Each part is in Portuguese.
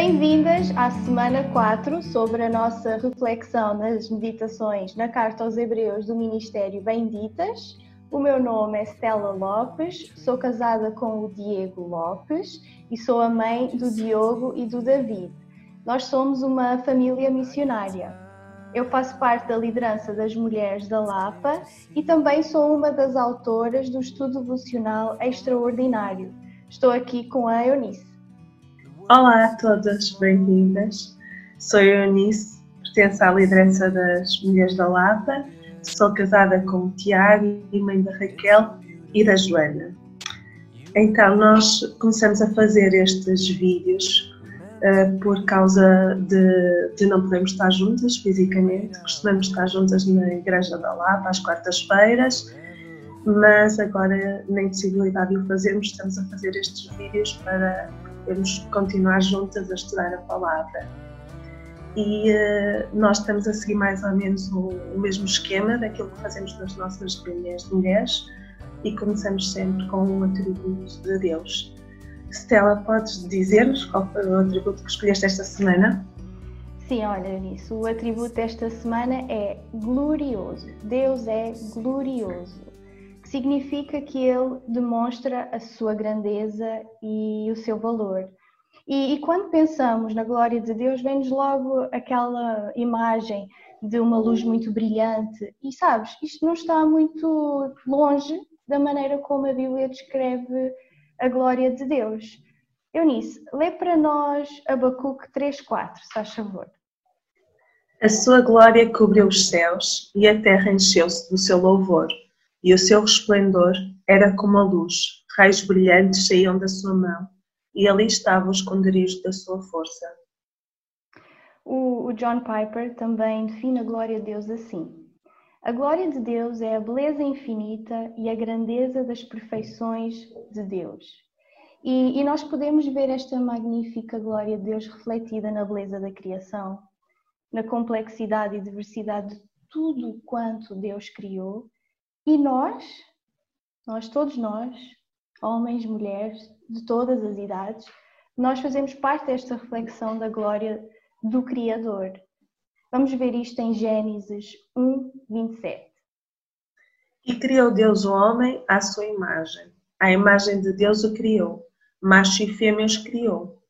Bem-vindas à semana 4 sobre a nossa reflexão nas meditações na Carta aos Hebreus do Ministério Benditas. O meu nome é Stella Lopes, sou casada com o Diego Lopes e sou a mãe do Diogo e do David. Nós somos uma família missionária. Eu faço parte da liderança das Mulheres da Lapa e também sou uma das autoras do estudo devocional extraordinário. Estou aqui com a Eunice. Olá a todas, bem-vindas. Sou Eunice, pertenço à liderança das Mulheres da Lapa, sou casada com o Tiago e mãe da Raquel e da Joana. Então, nós começamos a fazer estes vídeos uh, por causa de, de, não podermos estar juntas fisicamente. Costumamos estar juntas na Igreja da Lapa às quartas-feiras, mas agora, na impossibilidade de o fazermos, estamos a fazer estes vídeos para podemos continuar juntas a estudar a palavra. E uh, nós estamos a seguir mais ou menos o, o, mesmo esquema daquilo que fazemos nas nossas reuniões de mulheres e começamos sempre com um atributo de Deus. Stella, podes dizer-nos qual foi o atributo que escolheste esta semana? Sim, olha nisso. O atributo desta semana é glorioso. Deus é glorioso significa que ele demonstra a sua grandeza e o seu valor. E, e quando pensamos na glória de Deus, vem-nos logo aquela imagem de uma luz muito brilhante. E sabes, isto não está muito longe da maneira como a Bíblia descreve a glória de Deus. Eunice, lê para nós Abacuque 3.4, se faz favor. A sua glória cobriu os céus e a terra encheu-se do seu louvor e o seu resplendor era como a luz, raios brilhantes saíam da sua mão, e ali estava o esconderijo da sua força. O, John Piper também define a glória de Deus assim: A glória de Deus é a beleza infinita e a grandeza das perfeições de Deus. E, e nós podemos ver esta magnífica glória de Deus refletida na beleza da criação, na complexidade e diversidade de tudo quanto Deus criou e nós, nós, todos nós, homens, mulheres, de todas as idades, nós fazemos parte desta reflexão da glória do Criador. Vamos ver isto em Gênesis 1, 27. E criou Deus o homem à sua imagem. A imagem de Deus o criou. Macho e fêmea os criou.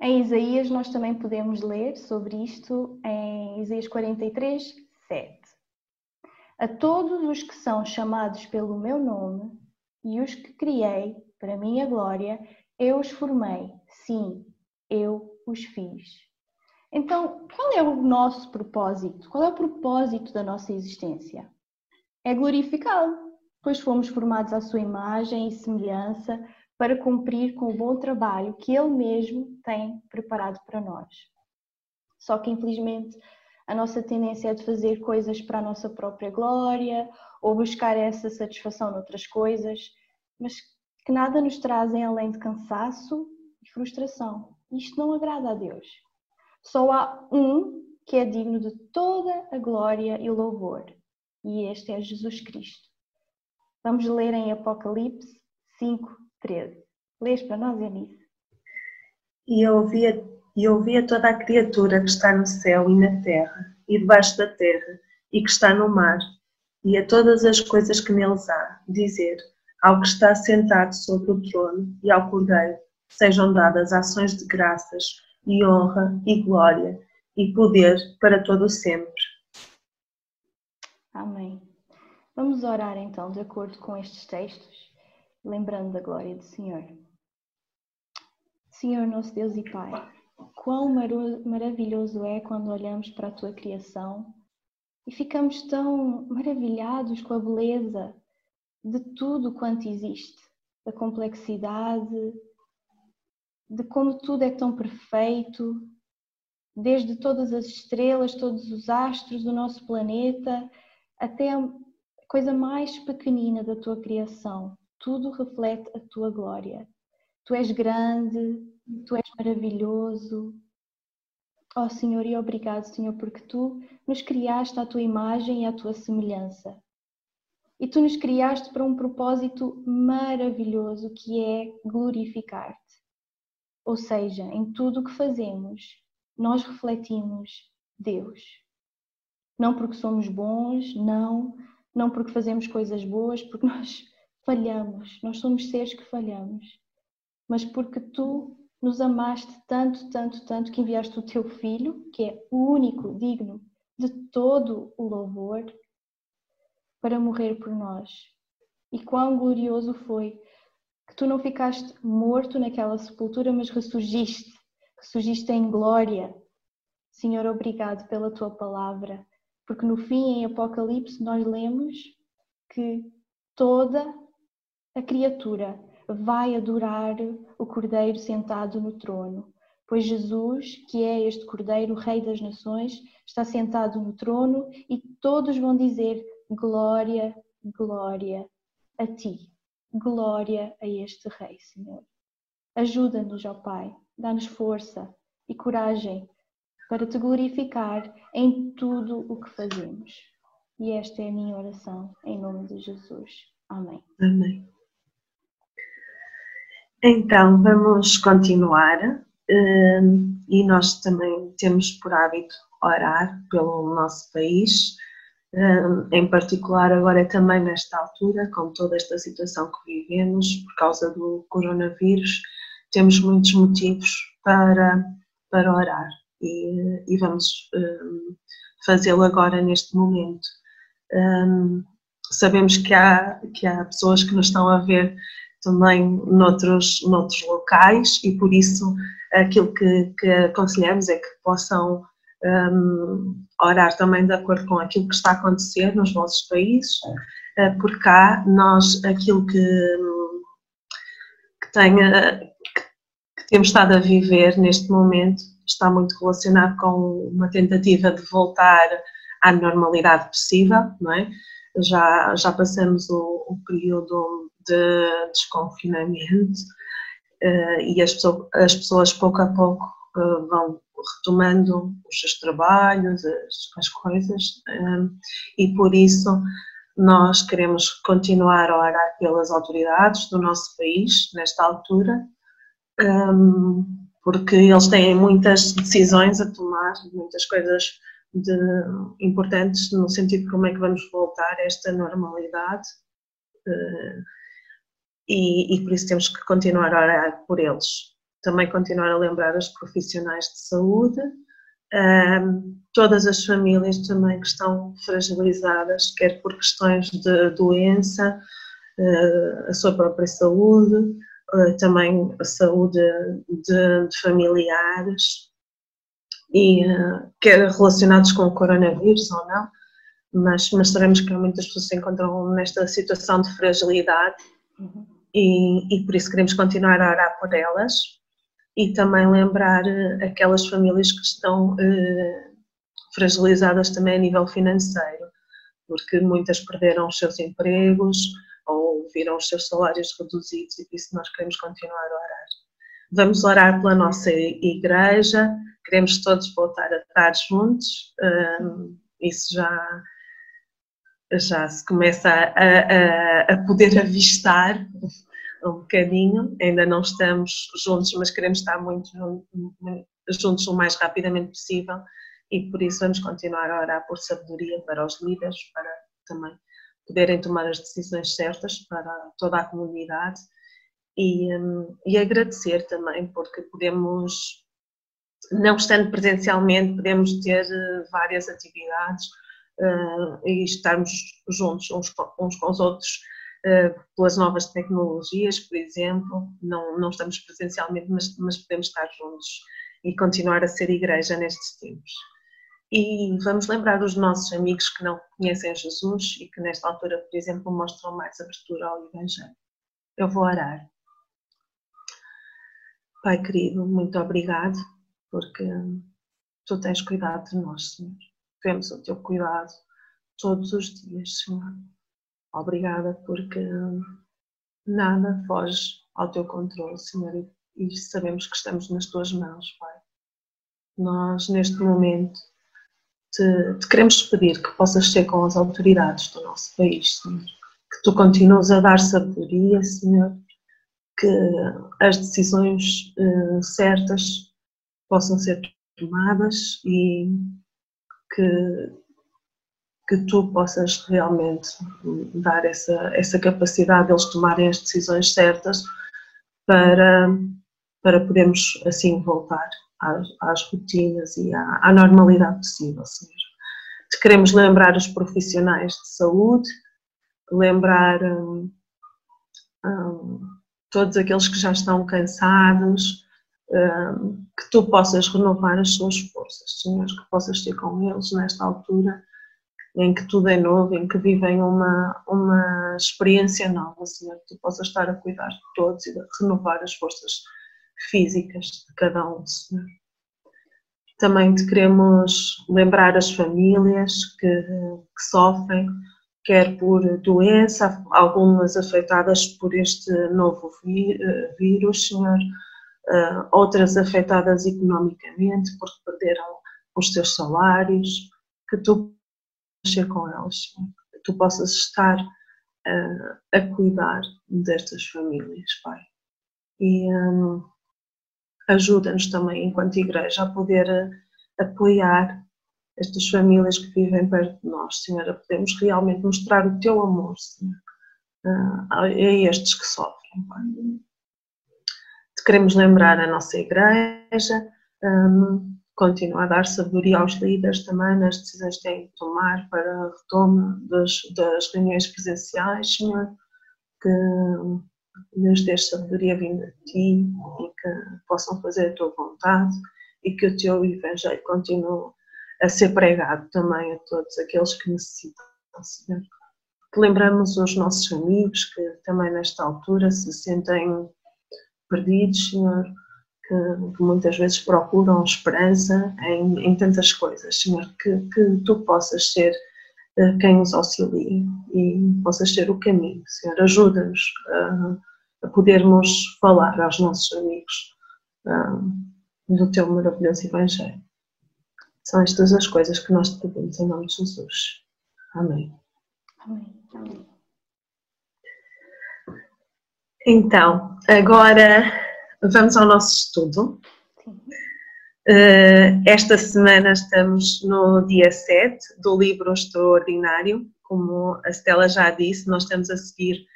Em Isaías, nós também podemos ler sobre isto em Isaías 43, 7. A todos os que são chamados pelo meu nome e os que criei para minha glória, eu os formei. Sim, eu os fiz. Então, qual é o nosso propósito? Qual é o propósito da nossa existência? É glorificá-lo, pois fomos formados à sua imagem e semelhança para cumprir com o bom trabalho que ele mesmo tem preparado para nós. Só que, infelizmente, a nossa tendência é de fazer coisas para a nossa própria glória ou buscar essa satisfação noutras coisas, mas que nada nos trazem além de cansaço e frustração. Isto não agrada a Deus. Só há um que é digno de toda a glória e louvor, e este é Jesus Cristo. Vamos ler em Apocalipse 5:13. Lês para nós, Eunice. E eu ouvia e ouvia toda a criatura que está no céu e na terra, e debaixo da terra, e que está no mar, e a todas as coisas que neles há, dizer ao que está sentado sobre o trono e ao Cordeiro, sejam dadas ações de graças, e honra, e glória, e poder para todo o sempre. Amém. Vamos orar então de acordo com estes textos, lembrando da glória do Senhor. Senhor, nosso Deus e Pai, Quão maravilhoso é quando olhamos para a tua criação e ficamos tão maravilhados com a beleza de tudo quanto existe, da complexidade, de como tudo é tão perfeito, desde todas as estrelas, todos os astros do nosso planeta, até a coisa mais pequenina da tua criação. Tudo reflete a tua glória. Tu és grande, Tu és maravilhoso. Ó oh, Senhor, e obrigado, Senhor, porque tu nos criaste à tua imagem e à tua semelhança. E tu nos criaste para um propósito maravilhoso que é glorificar-te. Ou seja, em tudo o que fazemos, nós refletimos Deus. Não porque somos bons, não, não porque fazemos coisas boas, porque nós falhamos, nós somos seres que falhamos, mas porque tu nos amaste tanto, tanto, tanto que enviaste o teu filho, que é o único digno de todo o louvor, para morrer por nós. E quão glorioso foi que tu não ficaste morto naquela sepultura, mas ressurgiste, ressurgiste em glória. Senhor, obrigado pela tua palavra, porque no fim, em Apocalipse, nós lemos que toda a criatura vai adorar o Cordeiro sentado no trono, pois Jesus, que é este Cordeiro, Rei das Nações, está sentado no trono e todos vão dizer glória, glória a ti, glória a este Rei, Senhor. Ajuda-nos, ó Pai, dá-nos força e coragem para te glorificar em tudo o que fazemos. E esta é a minha oração, em nome de Jesus. Amém. Amém. Então, vamos continuar. Hum, e nós também temos por hábito orar pelo nosso país, hum, em particular agora também nesta altura, com toda esta situação que vivemos por causa do coronavírus, temos muitos motivos para, para orar e, e vamos um, fazê-lo agora neste momento. Sabemos que há, que há pessoas que nos estão a ver também noutros, noutros locais e por isso aquilo que, que aconselhamos é que possam um, orar também de acordo com aquilo que está a acontecer nos vossos países, uh, por cá nós aquilo que, que, tenha, que, temos estado a viver neste momento está muito relacionado com uma tentativa de voltar à normalidade possível, não é? Já, já passamos o, o período de desconfinamento uh, e as pessoas, as pessoas pouco a pouco uh, vão retomando os seus trabalhos, as, as coisas, um, eh, e por isso nós queremos continuar a orar pelas autoridades do nosso país nesta altura, um, porque eles têm muitas decisões a tomar, muitas coisas de, importantes no sentido de como é que vamos voltar a esta normalidade. Uh, e, e por isso temos que continuar a orar por eles. Também continuar a lembrar os profissionais de saúde, um, todas as famílias também que estão fragilizadas, quer por questões de doença, uh, a sua própria saúde, uh, também a saúde de, de familiares, e uh, quer relacionados com o coronavírus ou não, mas, mas sabemos que muitas pessoas se encontram nesta situação de fragilidade. Uhum e, e por isso queremos continuar a orar por elas e também lembrar eh, aquelas famílias que estão eh, fragilizadas também a nível financeiro, porque muitas perderam os seus empregos ou viram os seus salários reduzidos e por isso nós queremos continuar a orar. Vamos orar pela nossa igreja, queremos todos voltar a estar juntos, um, isso já já se começa a, a, a poder avistar um bocadinho, ainda não estamos juntos, mas queremos estar muito juntos o mais rapidamente possível. E por isso vamos continuar a orar por sabedoria para os líderes, para também poderem tomar as decisões certas para toda a comunidade. E, um, e agradecer também porque podemos, não estando presencialmente, podemos ter eh, várias atividades uh, e estarmos juntos uns com, uns com os outros uh, pelas novas tecnologias, por exemplo. Não, não estamos presencialmente, mas, mas podemos estar juntos e continuar a ser igreja nestes tempos. E vamos lembrar os nossos amigos que não conhecem Jesus e que nesta altura, por exemplo, mostram mais abertura ao Evangelho. Eu vou orar. Pai querido, muito obrigado porque tu tens cuidado de nós, Senhor vemos o teu cuidado todos os dias, Senhor. Obrigada porque nada foge ao teu controle, Senhor, e sabemos que estamos nas tuas mãos, Pai. Nós, neste momento, te, te queremos pedir que possas ser com as autoridades do nosso país, Senhor. Que tu continues a dar sabedoria, Senhor. que as decisões uh, certas possam ser tomadas e que, que tu possas realmente dar essa, essa capacidade de eles tomarem as decisões certas para, para podermos assim voltar às, às rotinas e à, à normalidade possível. Senhor. Queremos lembrar os profissionais de saúde, lembrar um, um, todos aqueles que já estão cansados, que tu possas renovar as suas forças, Senhor, que possas ter com eles nesta altura em que tudo é novo, em que vivem uma, uma experiência nova, Senhor, que tu possas estar a cuidar de todos e de renovar as forças físicas de cada um, Senhor. Também te queremos lembrar as famílias que, que sofrem, quer por doença, algumas afetadas por este novo eh, vírus, Senhor, uh, outras afetadas economicamente porque perderam os seus salários, que tu ser com elas, que tu possas estar uh, a cuidar destas famílias, Pai. E um, ajuda-nos também, enquanto igreja, a poder apoiar estas famílias que vivem perto de nós, Senhor, a podermos realmente mostrar o teu amor, Senhor, uh, a estes que sofrem, Pai. Queremos lembrar a nossa igreja, um, a dar sabedoria aos líderes também nas decisões que têm de tomar para a retoma das, das reuniões presenciais, Senhor, que nos dês sabedoria vinda de Ti e que possam fazer a Tua vontade e que o Teu Evangelho continue a ser pregado também a todos aqueles que necessitam, Senhor. Lembramos os nossos amigos que também nesta altura se sentem perdidos, Senhor, que, que muitas vezes procuram esperança em, em tantas coisas, Senhor, que, que tu possas ser uh, quem os auxilie e possas ser o caminho, Senhor. Ajuda-nos uh, a podermos falar aos nossos amigos uh, do teu maravilhoso Evangelho. São estas as coisas que nós te pedimos em nome de Jesus. Amém. Amém. Amém. Então, agora vamos ao nosso estudo. Uh, esta semana estamos no dia 7 do livro extraordinário. Como a Stella já disse, nós estamos a seguir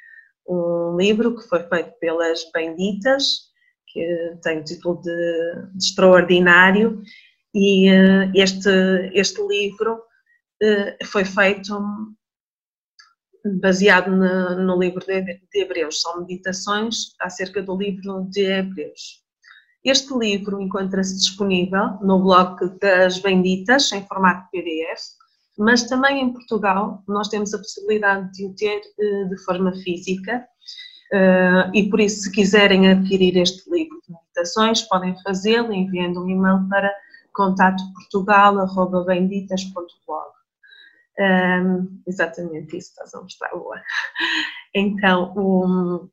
um livro que foi feito pelas Benditas, que tem o título de, de Extraordinário, e uh, este, este livro uh, foi feito baseado no, no livro de, de Hebreus, são meditações acerca do livro de Hebreus. Este livro encontra-se disponível no blog das Benditas, em formato PDF, mas também em Portugal nós temos a possibilidade de o ter eh, de forma física eh, e por isso, se quiserem adquirir este livro de meditações, podem fazê-lo enviando um e-mail para contatoportugal.benditas.blog. Um, exatamente isso estás a mostrar agora. Então, um,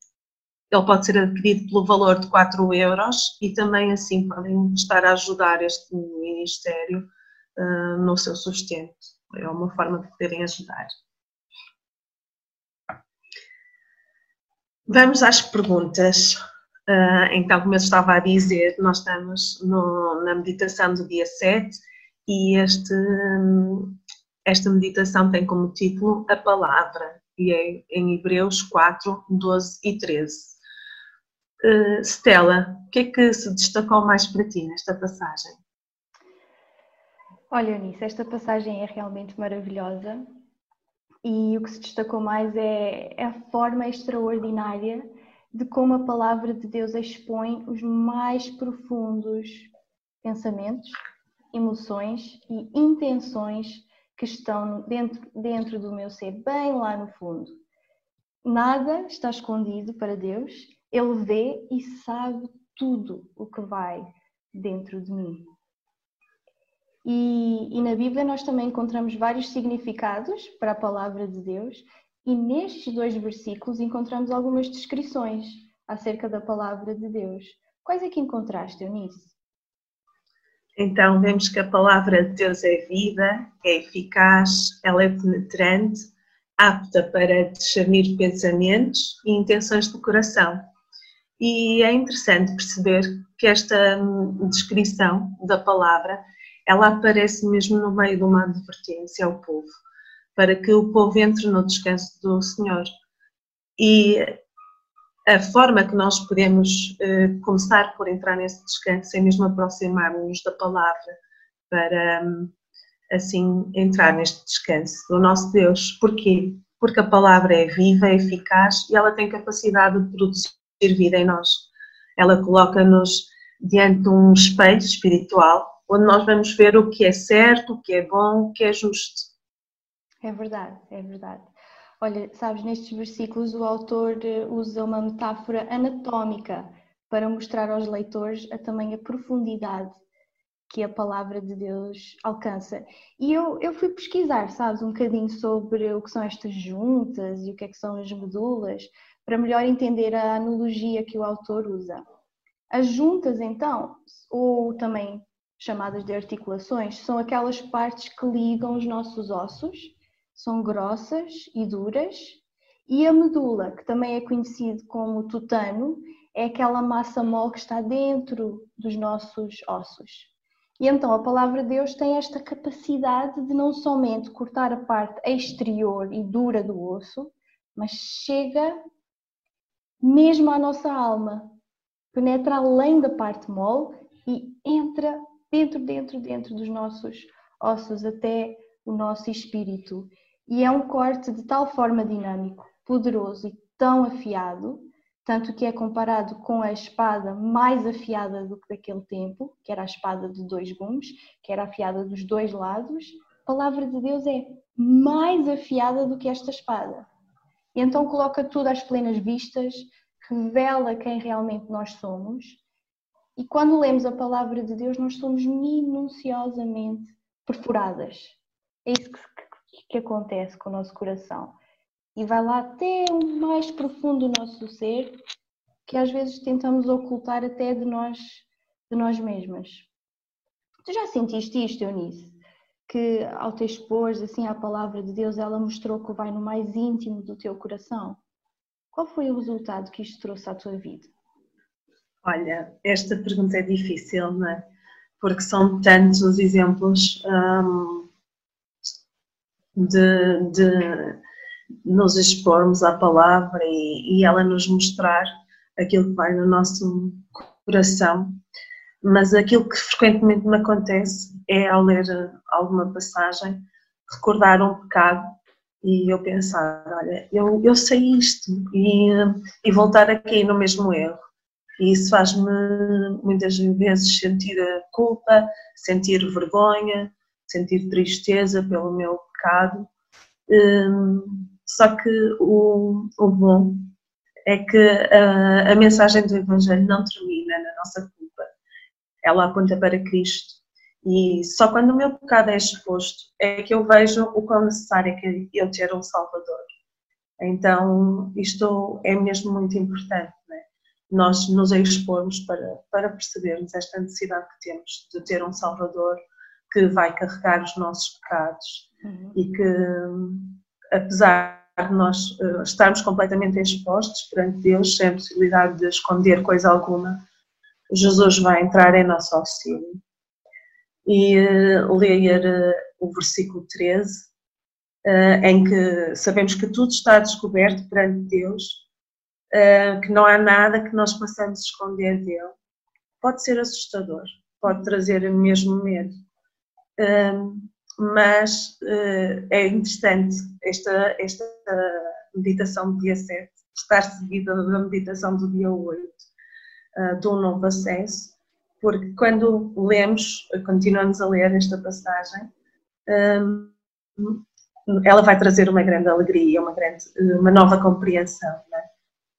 ele pode ser adquirido pelo valor de 4 euros e também assim podem estar a ajudar este Ministério uh, no seu sustento. É uma forma de poderem ajudar. Vamos às perguntas. Uh, então, como eu estava a dizer, nós estamos no, na meditação do dia 7 e este, um, esta meditação tem como título a palavra e é em Hebreus 4, 12 e 13. Uh, eh, Stella, o que é que se destacou mais para ti nesta passagem? Olha, Eunice, esta passagem é realmente maravilhosa e o que se destacou mais é, é a forma extraordinária de como a palavra de Deus expõe os mais profundos pensamentos, emoções e intenções que estão dentro, dentro do meu ser, bem lá no fundo. Nada está escondido para Deus, Ele vê e sabe tudo o que vai dentro de mim. E, e, na Bíblia nós também encontramos vários significados para a palavra de Deus, e nestes dois versículos encontramos algumas descrições acerca da palavra de Deus. Quais é que encontraste, Eunice? Então, vemos que a palavra de Deus é vida, é eficaz, ela é penetrante, apta para discernir pensamentos e intenções do coração. E é interessante perceber que esta hum, descrição da palavra, ela aparece mesmo no meio de uma advertência ao povo, para que o povo entre no descanso do Senhor. E a forma que nós podemos uh, começar por entrar nesse descanso é mesmo aproximarmos da palavra para um, assim entrar neste descanso do nosso Deus. Porquê? Porque a palavra é viva, é eficaz e ela tem capacidade de produzir vida em nós. Ela coloca-nos diante de um espelho espiritual onde nós vamos ver o que é certo, o que é bom, o que é justo. É verdade, é verdade. Olha, sabes, nestes versículos o autor eh, usa uma metáfora anatómica para mostrar aos leitores a tamanha profundidade que a palavra de Deus alcança. E eu, eu fui pesquisar, sabes, um bocadinho sobre o que são estas juntas e o que é que são as medulas, para melhor entender a analogia que o autor usa. As juntas, então, ou também chamadas de articulações, são aquelas partes que ligam os nossos ossos são grossas e duras, e a medula, que também é conhecido como tutano, é aquela massa mole que está dentro dos nossos ossos. E então a palavra de Deus tem esta capacidade de não somente cortar a parte exterior e dura do osso, mas chega mesmo à nossa alma, penetra além da parte mole e entra dentro, dentro, dentro dos nossos ossos até o nosso espírito. E é um corte de tal forma dinâmico, poderoso e tão afiado, tanto que é comparado com a espada mais afiada do que daquele tempo, que era a espada de dois gumes, que era afiada dos dois lados. A palavra de Deus é mais afiada do que esta espada. E então coloca tudo às plenas vistas, revela quem realmente nós somos. E quando lemos a palavra de Deus, nós somos minuciosamente perfuradas. É isso que que acontece com o nosso coração. E vai lá até o mais profundo do nosso ser, que às vezes tentamos ocultar até de nós, de nós mesmas. Tu já sentiste isto, Eunice? Que ao te expor assim à palavra de Deus, ela mostrou que vai no mais íntimo do teu coração? Qual foi o resultado que isto trouxe à tua vida? Olha, esta pergunta é difícil, não é? Porque são tantos os exemplos. Hum, de, de nos expormos à palavra e, e, ela nos mostrar aquilo que vai no nosso coração. Mas aquilo que frequentemente me acontece é, ao ler alguma passagem, recordar um pecado e eu pensar: olha, eu, eu sei isto, e, e voltar aqui no mesmo erro. E isso faz-me muitas vezes sentir a culpa, sentir vergonha, sentir tristeza pelo meu pecado. Um, só que o, o, bom é que a, a, mensagem do Evangelho não termina na nossa culpa. Ela aponta para Cristo. E só quando o meu pecado é exposto é que eu vejo o quão necessário é que eu ter um Salvador. Então, isto é mesmo muito importante. Né? Nós nos expormos para, para percebermos esta necessidade que temos de ter um Salvador que vai carregar os nossos pecados uhum. e que, apesar de nós uh, estarmos completamente expostos perante Deus, sem a possibilidade de esconder coisa alguma, Jesus vai entrar em nosso auxílio. E uh, ler uh, o versículo 13, em que sabemos que tudo está descoberto perante Deus, que não há nada que nós possamos esconder dele, pode ser assustador, pode trazer mesmo medo mas uh, é interessante esta, esta meditação do dia 7 estar seguida da meditação do dia 8, uh, ah, do novo acesso, porque quando lemos, continuamos a ler esta passagem, um, ela vai trazer uma grande alegria, uma, grande, uma nova compreensão. É?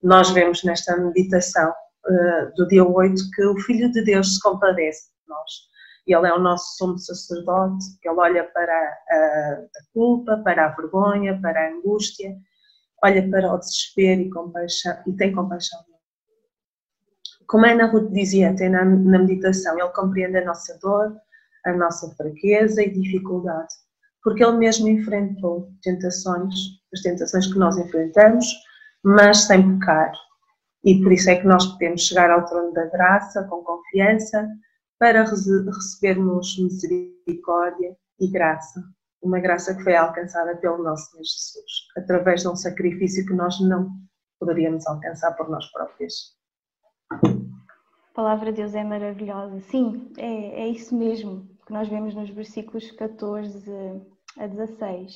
Nós vemos nesta meditação uh, do dia 8 que o Filho de Deus se compadece de nós ele é o nosso sumo sacerdote, ele olha para a, a culpa, para a vergonha, para a angústia, olha para o desespero e, compaixão, e tem compaixão. Como Ana Ruth dizia até na, na meditação, ele compreende a nossa dor, a nossa fraqueza e dificuldade, porque ele mesmo enfrentou tentações, as tentações que nós enfrentamos, mas sem pecar. E por isso é que nós podemos chegar ao trono da graça com confiança para recebermos misericórdia e graça. Uma graça que foi alcançada pelo nosso Senhor Jesus, através de um sacrifício que nós não poderíamos alcançar por nós próprios. A palavra de Deus é maravilhosa. Sim, é, é isso mesmo que nós vemos nos versículos 14 a 16.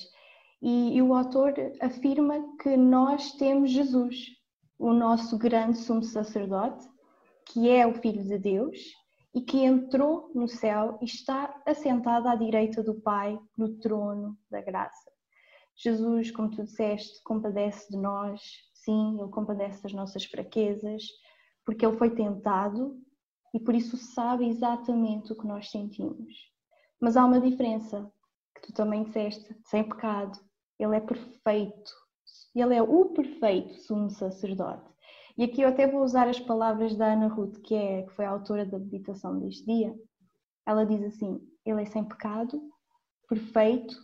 E, e o autor afirma que nós temos Jesus, o nosso grande sumo sacerdote, que é o Filho de Deus e que entrou no céu e está assentado à direita do Pai no trono da graça. Jesus, como tu disseste, compadece de nós, sim, ele compadece das nossas fraquezas, porque ele foi tentado e por isso sabe exatamente o que nós sentimos. Mas há uma diferença, que tu também disseste, sem pecado. Ele é perfeito, ele é o perfeito sumo sacerdote. E aqui eu até vou usar as palavras da Ana Ruth, que, é, que foi a autora da meditação deste dia. Ela diz assim: Ele é sem pecado, perfeito,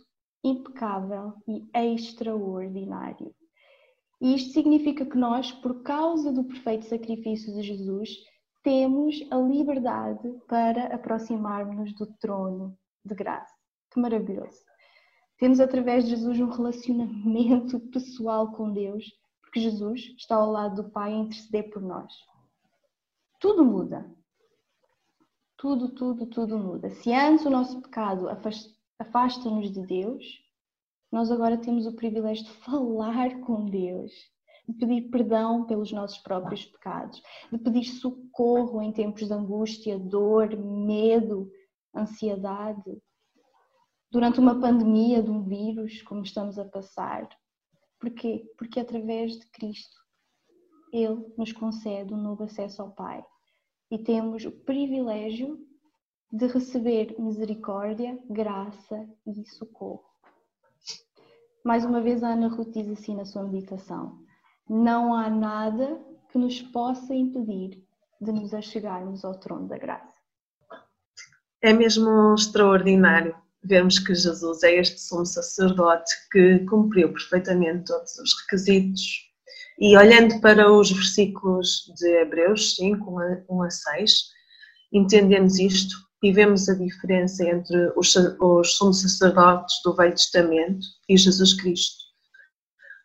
impecável e extraordinário. E isto significa que nós, por causa do perfeito sacrifício de Jesus, temos a liberdade para aproximarmos-nos do trono de graça. Que maravilhoso! Temos através de Jesus um relacionamento pessoal com Deus, porque Jesus está ao lado do Pai a interceder por nós. Tudo muda. Tudo, tudo, tudo muda. Se antes o nosso pecado afasta-nos de Deus, nós agora temos o privilégio de falar com Deus, de pedir perdão pelos nossos próprios pecados, de pedir socorro em tempos de angústia, dor, medo, ansiedade, durante uma pandemia de um vírus como estamos a passar. Porquê? Porque através de Cristo Ele nos concede um novo acesso ao Pai e temos o privilégio de receber misericórdia, graça e socorro. Mais uma vez, a Ana Ruth diz assim na sua meditação: Não há nada que nos possa impedir de nos achegarmos ao trono da graça. É mesmo extraordinário vermos que Jesus é este sumo sacerdote que cumpriu perfeitamente todos os requisitos. E olhando para os versículos de Hebreus 5, 1 a 6, entendemos isto e vemos a diferença entre os, os sumos sacerdotes do Velho Testamento e Jesus Cristo.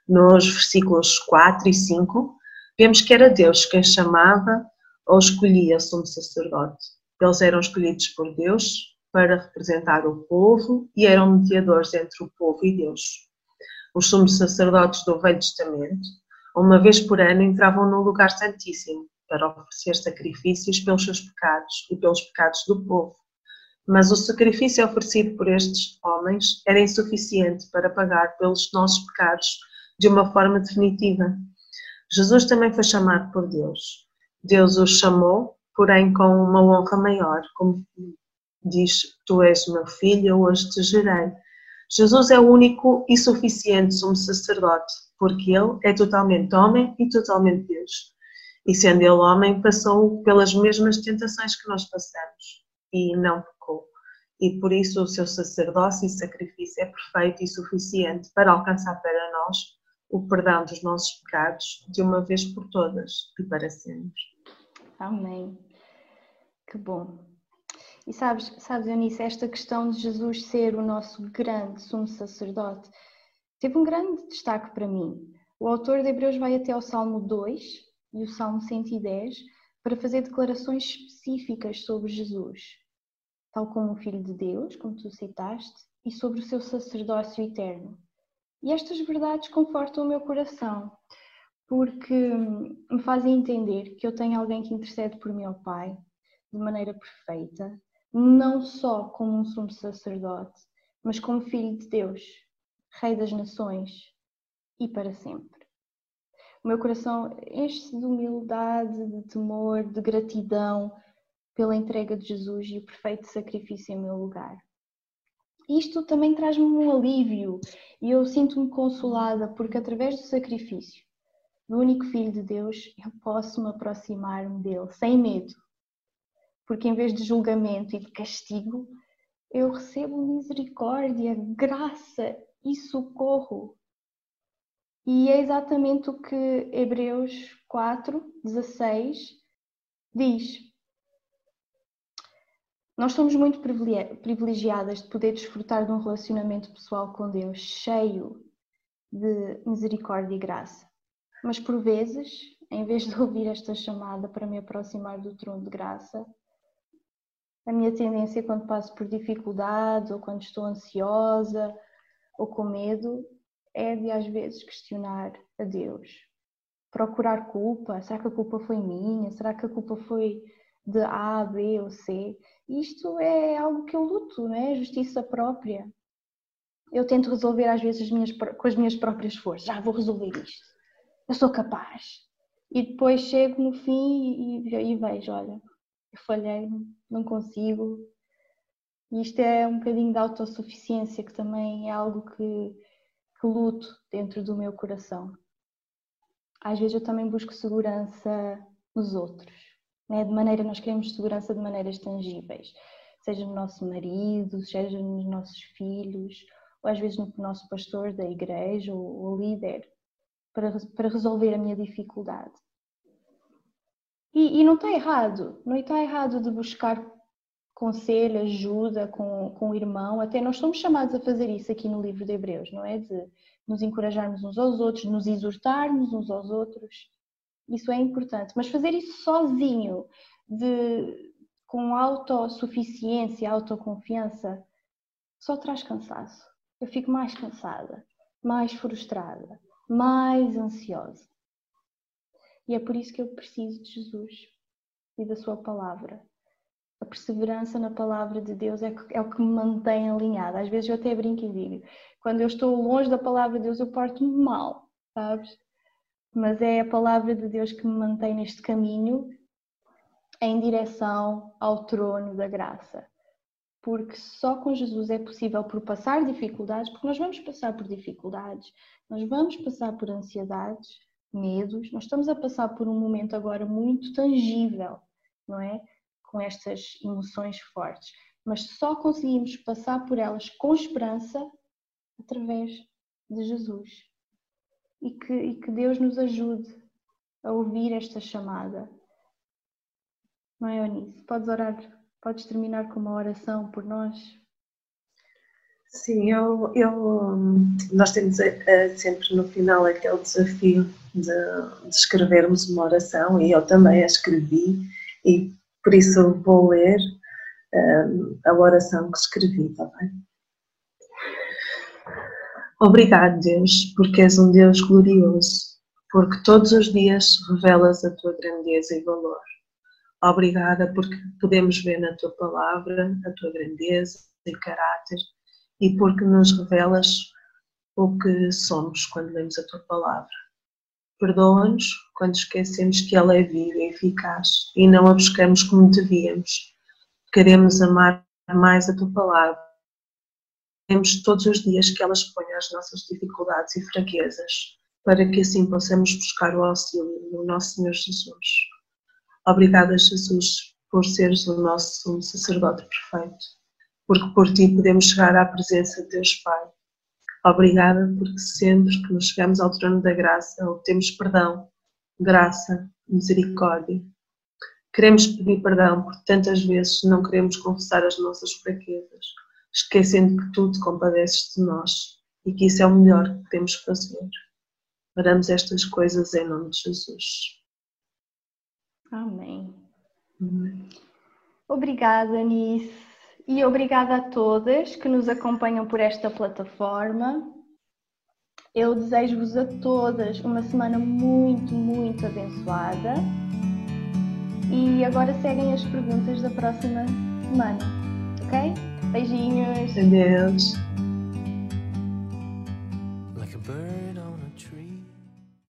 Nos versículos 4 e 5, vemos que era Deus quem chamava ou escolhia sumo sacerdote. Eles eram escolhidos por Deus para representar o povo e eram mediadores entre o povo e Deus. Os sumos sacerdotes do Velho Testamento, uma vez por ano, entravam no lugar santíssimo para oferecer sacrifícios pelos seus pecados e pelos pecados do povo. Mas o sacrifício oferecido por estes homens era insuficiente para pagar pelos nossos pecados de uma forma definitiva. Jesus também foi chamado por Deus. Deus o chamou, porém com uma honra maior, como diz: Tu és meu filho, hoje te gerei. Jesus é o único e suficiente sumo sacerdote, porque ele é totalmente homem e totalmente Deus. E sendo ele homem, passou pelas mesmas tentações que nós passamos e não pecou. E por isso o seu sacerdócio e sacrifício é perfeito e suficiente para alcançar para nós o perdão dos nossos pecados de uma vez por todas e para sempre. Amém. Que bom. E sabes, sabes, Eunice, esta questão de Jesus ser o nosso grande sumo sacerdote teve um grande destaque para mim. O autor de Hebreus vai até ao Salmo 2 e o Salmo 110 para fazer declarações específicas sobre Jesus, tal como o Filho de Deus, como tu citaste, e sobre o seu sacerdócio eterno. E estas verdades confortam o meu coração, porque me fazem entender que eu tenho alguém que intercede por mim ao Pai de maneira perfeita não só como um sumo sacerdote, mas como filho de Deus, Rei das Nações e para sempre. O meu coração enche-se de humildade, de temor, de gratidão pela entrega de Jesus e o perfeito sacrifício em meu lugar. Isto também traz-me um alívio e eu sinto-me consolada porque, através do sacrifício do único Filho de Deus, eu posso me aproximar-me dele sem medo porque em vez de julgamento e de castigo, eu recebo misericórdia, graça e socorro. E é exatamente o que Hebreus 4, 16 diz: Nós somos muito privilegiadas de poder desfrutar de um relacionamento pessoal com Deus cheio de misericórdia e graça. Mas por vezes, em vez de ouvir esta chamada para me aproximar do trono de graça, a minha tendência quando passo por dificuldades ou quando estou ansiosa ou com medo é de às vezes questionar a Deus. Procurar culpa, será que a culpa foi minha? Será que a culpa foi de A, B ou C? Isto é algo que eu luto, não é? Justiça própria. Eu tento resolver às vezes as minhas, com as minhas próprias forças. Já ah, vou resolver isto. Eu sou capaz. E depois chego no fim e, e, e vejo, olha, eu falhei, não consigo. E isto é um bocadinho de autossuficiência, que também é algo que, que luto dentro do meu coração. Às vezes eu também busco segurança nos outros, né? de maneira, nós queremos segurança de maneiras tangíveis, seja no nosso marido, seja nos nossos filhos, ou às vezes no nosso pastor da igreja ou, ou líder, para, para resolver a minha dificuldade. E, e não está errado, não está errado de buscar conselho, ajuda com, com o irmão, até nós somos chamados a fazer isso aqui no livro de Hebreus, não é? De nos encorajarmos uns aos outros, nos exortarmos uns aos outros, isso é importante, mas fazer isso sozinho, de, com autossuficiência, autoconfiança, só traz cansaço. Eu fico mais cansada, mais frustrada, mais ansiosa. E é por isso que eu preciso de Jesus e da Sua palavra. A perseverança na palavra de Deus é, é o que me mantém alinhada. Às vezes eu até brinco e digo: quando eu estou longe da palavra de Deus, eu porto-me mal, sabes? Mas é a palavra de Deus que me mantém neste caminho em direção ao trono da graça. Porque só com Jesus é possível por passar dificuldades, porque nós vamos passar por dificuldades, nós vamos passar por ansiedades, medos. Nós estamos a passar por um momento agora muito tangível, não é? Com estas emoções fortes, mas só conseguimos passar por elas com esperança através de Jesus. E que, e que Deus nos ajude a ouvir esta chamada. Não é? Podes orar, podes terminar com uma oração por nós? Sim, eu, eu, nós temos uh, sempre no final aquele desafio de, de, escrevermos uma oração e eu também a escrevi e por isso vou ler uh, a oração que escrevi, está bem? Obrigado, Deus, porque és um Deus glorioso, porque todos os dias revelas a tua grandeza e valor. Obrigada porque podemos ver na tua palavra a tua grandeza e caráter e porque nos revelas o que somos quando lemos a tua palavra. Perdoa-nos quando esquecemos que ela é viva e eficaz e não a buscamos como devíamos. Queremos amar mais a tua palavra. Queremos todos os dias que ela exponha as nossas dificuldades e fraquezas, para que assim possamos buscar o auxílio no nosso Senhor Jesus. Obrigada, Jesus, por seres o nosso sacerdote perfeito porque por ti podemos chegar à presença de Deus Pai. Obrigada porque sempre que nos chegamos ao trono da graça, obtemos perdão, graça, misericórdia. Queremos pedir perdão porque tantas vezes não queremos confessar as nossas fraquezas, esquecendo que tu te compadeces de nós e que isso é o melhor que podemos fazer. Faremos estas coisas em nome de Jesus. Amém. Amém. Obrigada, Anice e obrigada a todas que nos acompanham por esta plataforma. Eu desejo-vos a todas uma semana muito, muito abençoada. E agora seguem as perguntas da próxima semana, ok? Beijinhos. Adeus.